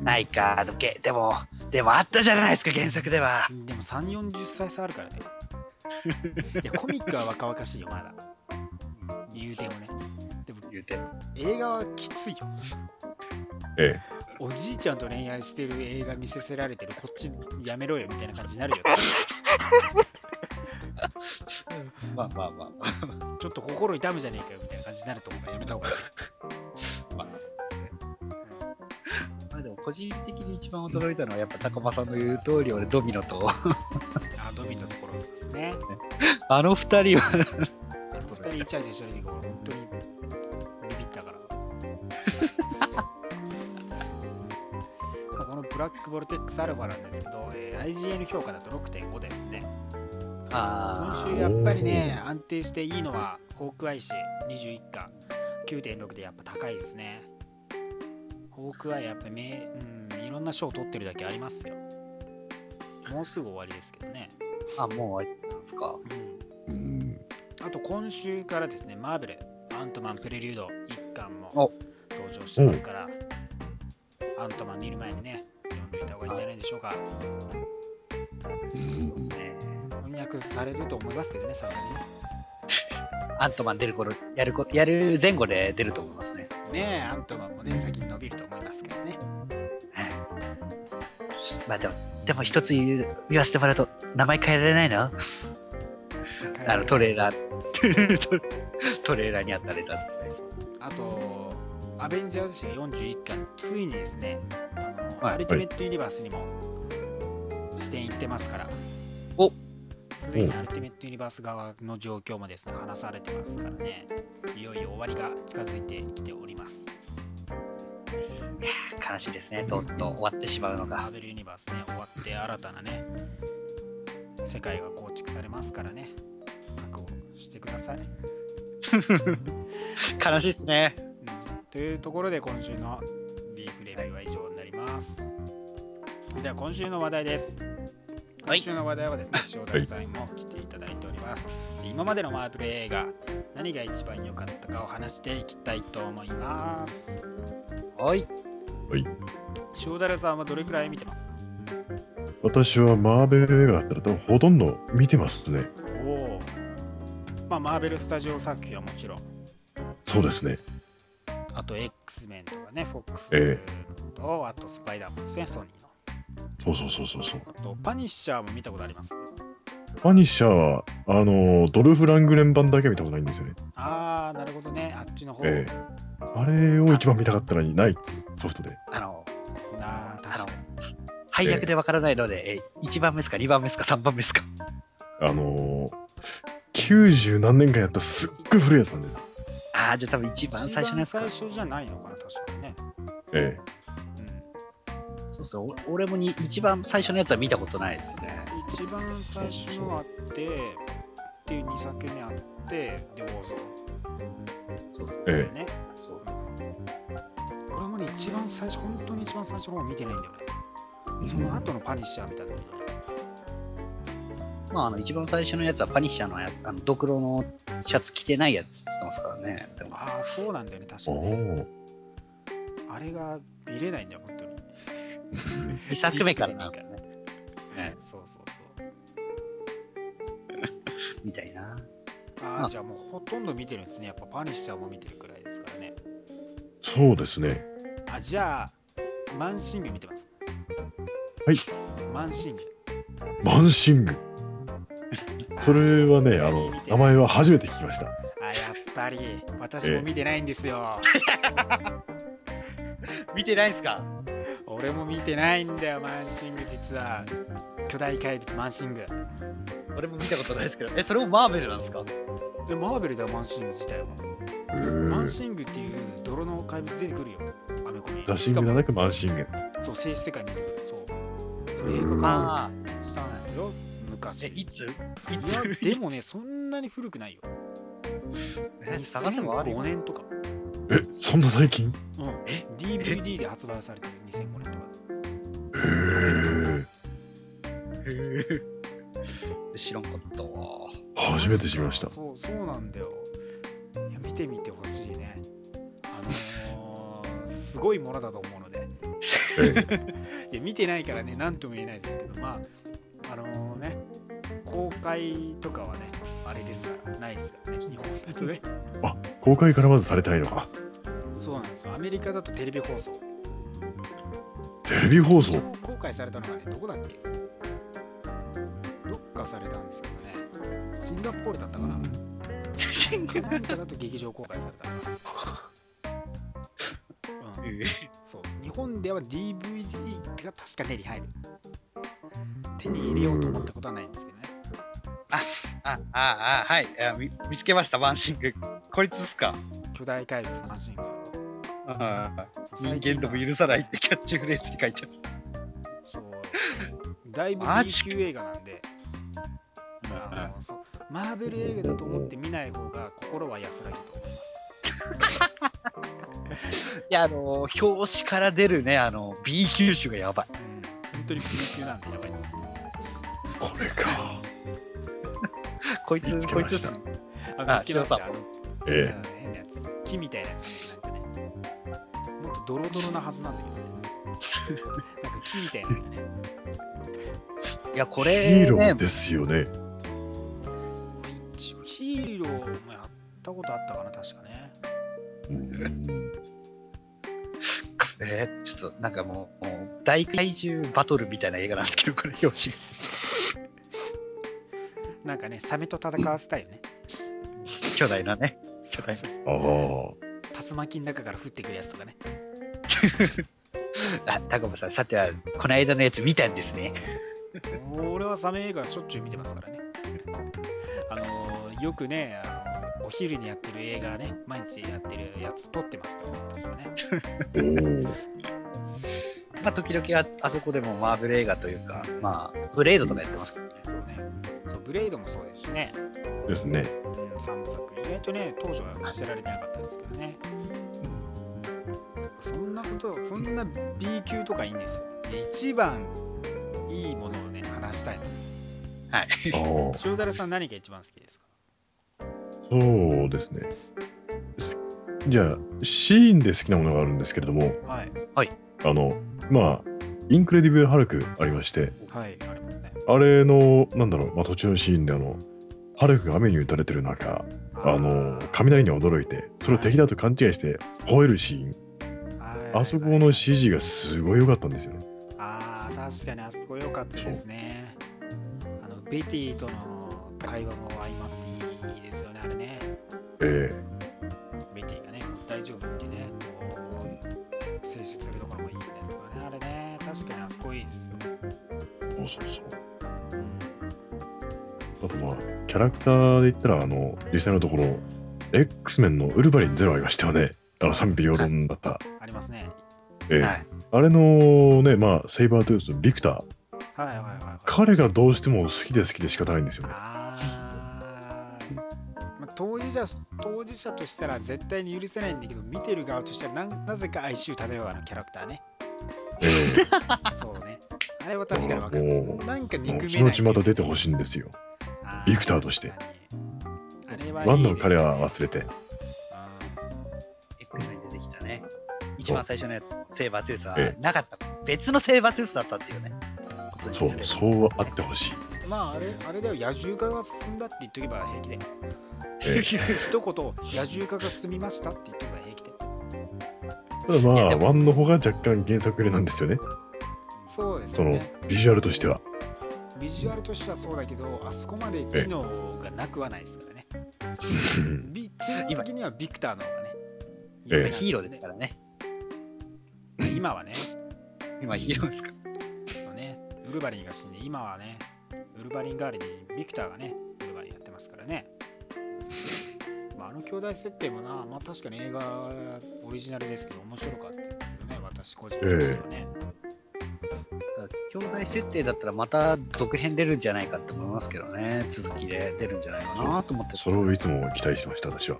ないか、でもげでも、でもあったじゃないですか、原作では。でも3 4 0歳差あるからね。いやコミックは若々しいよまだ。言うてもね。でも言うて。映画はきついよ。えおじいちゃんと恋愛してる映画見せせられてるこっちやめろよみたいな感じになるよまあまあまあまあ。ちょっと心痛むじゃねえかよみたいな感じになると思うからやめた方がいいまあまあでも個人的に一番驚いたのはやっぱ高間さんの言う通り俺ドミノと。あドミノとコロスですね。あの二人は 二人イチャイチャしてる時俺本当にブラックボルテックスアルファなんですけど、えー IGN 評価だと6.5ですね。今あ週やっぱりね安定していいのはホークアイ氏21巻9.6でやっぱ高いですね。ホークアイやっぱりめ、うん、いろんな賞を取ってるだけありますよ。もうすぐ終わりですけどね、あもう終わりなんですか？うん、え。うん。あと今週からですねマーベルアントマンプレリュード1巻もお。登場してますからアントマン見る前にね読んでおいた方がいいんじゃないでしょうか。うん。そうですね翻訳されると思いますけどねさすがにねアントマン出る頃やるこやる前後で出ると思いますねねえアントマンもね先に伸びると思いますけどねまあでもでも一つ言う言わせてもらうと名前変えられないのあのトレーラートトレーラーにあったレターですねあと、アベンジャーズ誌が41巻、ついにですね、あのはいアルティメットユニバースにも視点いってますから、お。すでにアルティメットユニバース側の状況もですね、話されてますからね、いよいよ終わりが近づいてきております。悲しいですね。とうとう終わってしまうのが。マーベルユニバースね、終わって新たなね、世界が構築されますからね、覚悟してください。悲しいですね。うん。というところで今週のビーフレビューは以上ます。では今週の話題です。はい今週の話題はですね、塩田さんにも来ていただいております。で今までのマーベル映画、何が一番良かったかを話していきたいと思います。はい塩田さんはどれくらい見てます？私はマーベル映画だったら多分ほとんど見てますね。おお。まあ、マーベルスタジオ作品はもちろん、そうですね。あと X メンとかね、フォックスえと、あとスパイダーマンですね、ソニーの。そうそうそうそうそう。あと、パニッシャーも見たことあります？パニッシャーは、あの、ドルフ・ラングレン版だけは見たことないんですよね。あー、なるほどね、あっちの方。えあれを一番見たかったのにない、ソフトで。あのなあ、確かに。配役でわからないので、え1番目ですか2番目ですか3番目ですかあのー、90何年間やったすっごい古いやつなんです。ああ、じゃあ多分一番最初のやつか一番。最初じゃないのかな、確かにね。えうんそうそう、お俺もに一番最初のやつは見たことないですね。一番最初のあって、っていう2作目あって、で、オーゾそうえーね。そう俺もね、一番最初、本当に一番最初の方見てないんだよね。えその後のパニッシャーみたいなのね。まあ、あの一番最初のやつはパニッシャーのやあのドクロのシャツ着てないやつって言ってますからね。ああ、そうなんだよね、確かおに。あれが見れないんだよ、本当に。2作目からなんかね、ねそうそうそう。みたいな。ああ、あじゃあもうほとんど見てるんですね。やっぱパニッシャーも見てるくらいですからね。そうですね。あ、じゃあ、マンシング見てます。はい。マンシング。マンシング。それはね、あの、名前は初めて聞きました。あ、やっぱり、私も見てないんですよ。見てないですか？俺も見てないんだよ、マンシング、実は。巨大怪物マンシング。俺も見たことないですけど。え、それもマーベルなんですか？で、マーベルではマンシング自体は。マンシングっていう泥の怪物出てくるよ。アメコミ。ザシングじゃなくマンシング。グ。そう、静止世界に出てくる。そう。そう映うん画。化したんですよ、昔。え、いつ？いいやつ？でもね、そんなに古くないよ。え探せばあるよ2005年とか。え、そんな最近？うん。え？DVD で発売されてる2005年へ え知らんかったわ。初めて知りました。そう、そうなんだよ。いや、見てみてほしいね。あのー、すごいものだと思うので。え いや、見てないからね、なんとも言えないですけど、まあ、あのー、ね、公開とかはね、あれですから、ないですからね、日本だとね。あ、公開からまずされてないのか。そうなんですよ。アメリカだとテレビ放送。テレビ放送？公開されたのがね、どこだっけ？どっかされたんですけどね、シンガポールだったかな。なんかだと劇場公開されたのかな。うん、そう。日本では DVD が確か手に入る。手に入れようと思ったことはないんですけどね。あ、あ、あ、はいあ見。見つけました、ワンシング。こいつっすか？巨大怪物マシング。あそう人間とも許さないってキャッチフレーズに書いてある。そう。だいぶマ B 級映画なんで、あのそうマーベル映画だと思って見ない方が心は安らぎと思います。いや、あのー、表紙から出るね、あの、B 級種がやばい。うん、本当に B 級なんでやばいです。これか。こいつこいつあ、見つけました。ああのえあの変なやつ。木みたいなやつね。なんかね。もっとドロドロなはずなんだけどね。なんか木みたいなね。いや、こえ。れ、ねヒーロー、ですよね。一応ヒーローもやったことあったかな、確かね。うんえーちょっとなんかもう、もう大怪獣バトルみたいな映画なんですけど、これ、表紙。なんかね、サメと戦わせたいよね。巨大なね。巨大な。ああ。竜巻の中から降ってくるやつとかね。あ、タコボさん、さては、この間のやつ見たんですね。俺はサメ映画しょっちゅう見てますからね。あのーよくね、あのお昼にやってる映画ね、毎日やってるやつ撮ってますからね、私はね。まあ、時々ああそこでもマーベル映画というか、まあ、ブレードとかやってますからね。そうね。そう、ブレイドもそうですしね。ですね。うん、3部作。意外とね、当時は知られてなかったですけどね。そんなこと、そんな B 級とかいいんですよ。一番いいものをね、話したいの。はい。塩だれさん何が一番好きですか？そうですね。すじゃあ、シーンで好きなものがあるんですけれども、はい。あの、まあ、インクレディブル・ハルクありまして、はい、ありますね。あれの、なんだろう、まあ、途中のシーンで、あの、ハルクが雨に打たれてる中、あの、雷に驚いて、それを敵だと勘違いして吠えるシーン、はいあそこの指示がすごい良かったんですよね。ああ、確かにあそこ良かったですね。あの、ベティとの会話も相まってベティがね、大丈夫ってね、こう、静止するところもいいんですよね。あれね、確かにあそこいいですよ。そうそうそう。うんあとまあ、キャラクターで言ったら、あの、実際のところ、X メンのウルヴァリンゼロありましたよね。あの賛否両論だった。ありますね。ええはい。あれのね、まあ、セイバートゥースのビクター、はいはいはいはい。彼がどうしても好きで好きで仕方ないんですよね。あまあ、当事者当事者としたら絶対に許せないんだけど見てる側としたらなんなぜか哀愁漂うあのキャラクターねえそうねあれは確かに分かるなんか憎めない後々また出てほしいんですよ。あビクターとしてあれはいいワンの彼は忘れて。X に出てきたね。一番最初のやつ、セーバートゥースはえなかった。別のセーバートゥースだったっていうね。そうそうあってほしい。うんまああれあれだよ野獣化が進んだって言っとけば平気で。ええ 一言野獣化が進みましたって言っとけば平気で。ただまあ、ワンの方が若干原作寄りなんですよね。そうですそのよねビジュアルとしては。ビジュアルとしてはそうだけどあそこまで知能がなくはないですからね。うん。ビ知能的にはビクターの方がね、ええ有名なんヒーローですからね。まあ今はね。今ヒーローですから。ね、ウルヴァリンが死んで、今はね、ウルヴァリン代わりにビクターがね、ウルヴァリンやってますからね。まあ、あの兄弟設定もな、まあ確かに映画オリジナルですけど、面白かったですけどね、私個人的にはね。兄弟設定だったらまた続編出るんじゃないかって思いますけどね。続きで出るんじゃないかなと思ってそれをいつも期待してました、私は。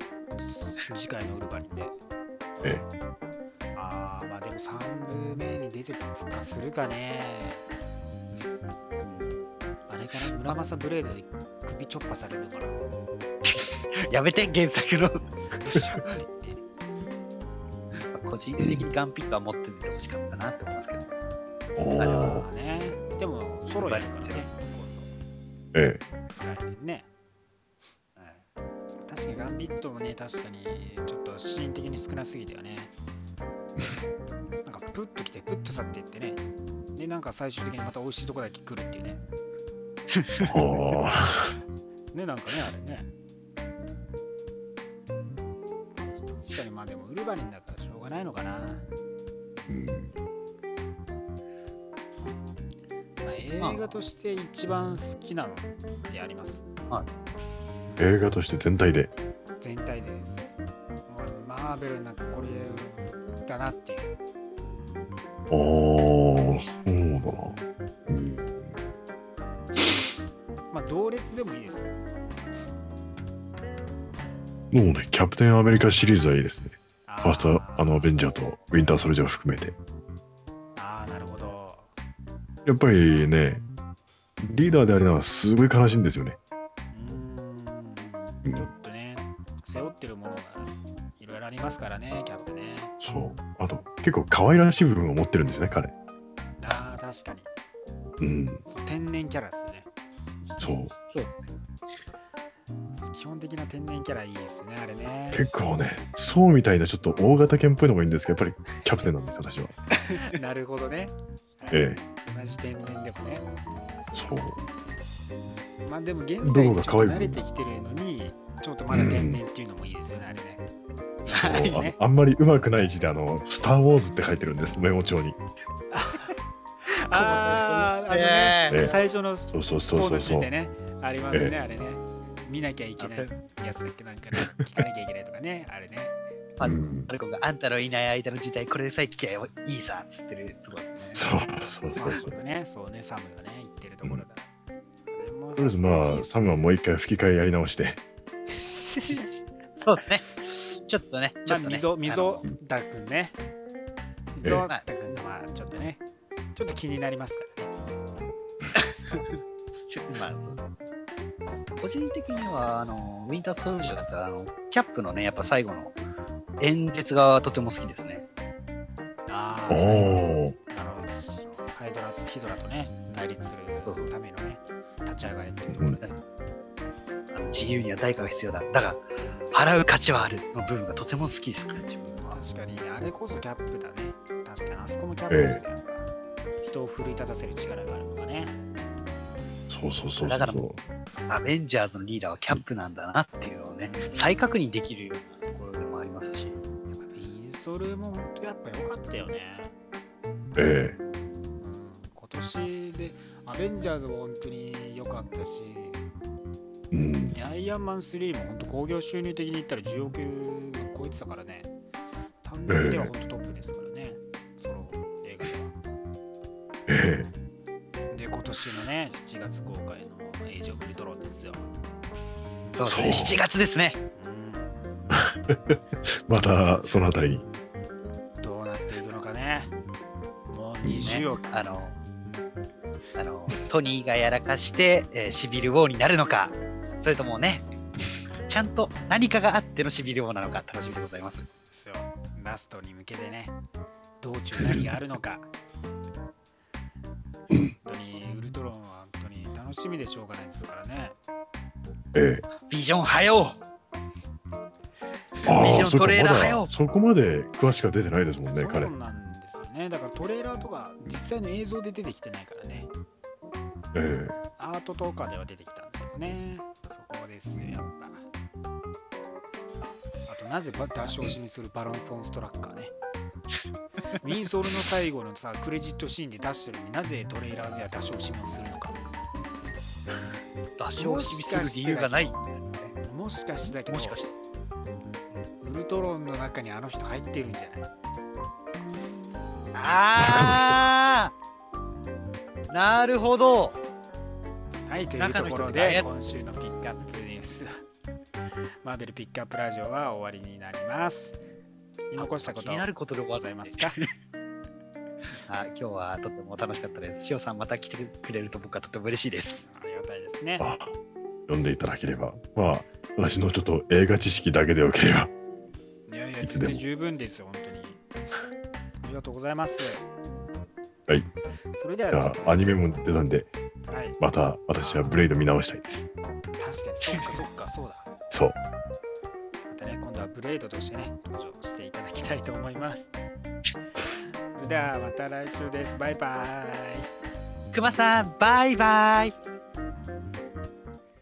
次回のウルヴァリンで。えああ、まあでも3部目に出て復活するかね。あれかな、村正ブレードで首ちょっぱされるのかな。やめて、原作の。個人的にガンピットは持っててほしかったなって思いますけど。おあれはーまあね、でも、ソロやるからね、え来年ね。確かにガンビットもね、確かにちょっとシーン的に少なすぎたよね。なんかプッと来て、プッと去っていってね。で、なんか最終的にまた美味しいとこだけ来るっていうね。え。おーね、なんかね、あれね。確かにまあでも、ウルヴァリンだからしょうがないのかな。うんまあ、映画として一番好きなのってあります？映画として全体で。全体でです。マーベルなんかこれだなっていう。おー、そうだな。同列でもいいです。もうね、キャプテンアメリカシリーズはいいですね。あファーストあのアベンジャーとウィンターソルジャーを含めて。あーなるほど。やっぱりね、リーダーでありながらすごい悲しいんですよね。うーん。ちょっとね、背負ってるものがいろいろありますからね、キャップね。そう。あと、結構可愛らしい部分を持ってるんですね、彼。ああ、確かに。うん。天然キャラです結構ね、そうみたいなちょっと大型犬っぽいのがいいんですけど、やっぱりキャプテンなんですよ、私は。なるほどね。え同じ天然でもね。そう。まあでも現ど代にちょ慣れてきてるのに、ちょっとまだ天然っていうのもいいですよね、あれね。そうねああんまり上手くない字で、あの、スター・ウォーズって書いてるんです、メモ帳に。ああ、あのね、ええ最初のスそうそうそうポーそうそうのシーンで。ね、ありますね、ええあれね。見なきゃいけないやつだっけ？なんかね、聞かなきゃいけないとかね、あれね。あのうんがあんたのいない間の時代、これさえ聞きゃいいさっつってるとこですね。そうそうそうそう。まあね、そうね、サムがね、言ってるところだ。でもとりあえずまあ、サムはもう一回吹き替えやり直して。そうですね。ちょっとね、ちまあ、ょっとね。溝、あ溝田くんね。ええ溝田くんのまあ、ちょっとね、ちょっと気になりますからね。まあ、そうそう。個人的には、あの、ウィンターソルジャーだったら、あの、キャップのね、やっぱ最後の演説がとても好きですね。ああ、おお。あの、ハイドラとヒドラとね、対立するためのね、立ち上がりっていうところで。あの自由には代価が必要だ。だが、払う価値はあるの部分がとても好きですね、自分は。確かに、あれこそキャップだね。確かに、あそこもキャップですよ。やっぱ人を奮い立たせる力がある。そうそうそうそう。だからもアベンジャーズのリーダーはキャップなんだなっていうのをね、再確認できるようなところでもありますし。やっぱビーソルも本当やっぱ良かったよね。ええうん、今年でアベンジャーズも本当に良かったし、うん。アイアンマン3も本当興行収入的に言ったら10億超えてたからね。単独では本当トップですからね。その映画では。えね、7月公開のエイジ・オブ・リトロンですよ。そうですね、そう7月ですね。え またそのあたりに。うん、どうなっていくのかね。もう20億。ねあの、あの、トニーがやらかして、えーシビルウォーになるのか、それともね、ちゃんと何かがあってのシビルウォーなのか楽しみでございます。ですよラストに向けてね道中何があるのか 本当に楽しみでしょうがないですからね。ええ。ビジョンはよあビジョントレーラーまはよだそこまで詳しくは出てないですもんね、そう彼。なんですよね。だからトレーラーとか実際の映像で出てきてないからね。えアートとかでは出てきたんだけどね。そこですよやっぱ。あとなぜば出し惜しみするバロン・フォン・ストラッカーね。ミンソールの最後のさクレジットシーンで出してるのになぜトレーラーでは出し惜しみをするのか出し惜しみする理由がない。もしかしてだけどもしかして。ウルトロンの中にあの人入ってるんじゃない？あーなるほどはい、というところで今週のピックアップニュースマーベルピックアップラジオは終わりになります言い残したこと気になることでございますか？あ 今日はとても楽しかったです。塩さんまた来てくれると僕はとても嬉しいです。ねえ。あ読んでいただければ。まあ、私のちょっと映画知識だけでよければ。いやいや、いつでも全然十分ですよ、本当に。ありがとうございます。はい。それではね、あ、アニメも出たんで、はい、また私はブレイド見直したいです。確かに、そっかそっか、そうだ。そう。またね、今度はブレードとしてね、登場していただきたいと思います。それではまた来週です。バイバイ。くまさん、バイバイ。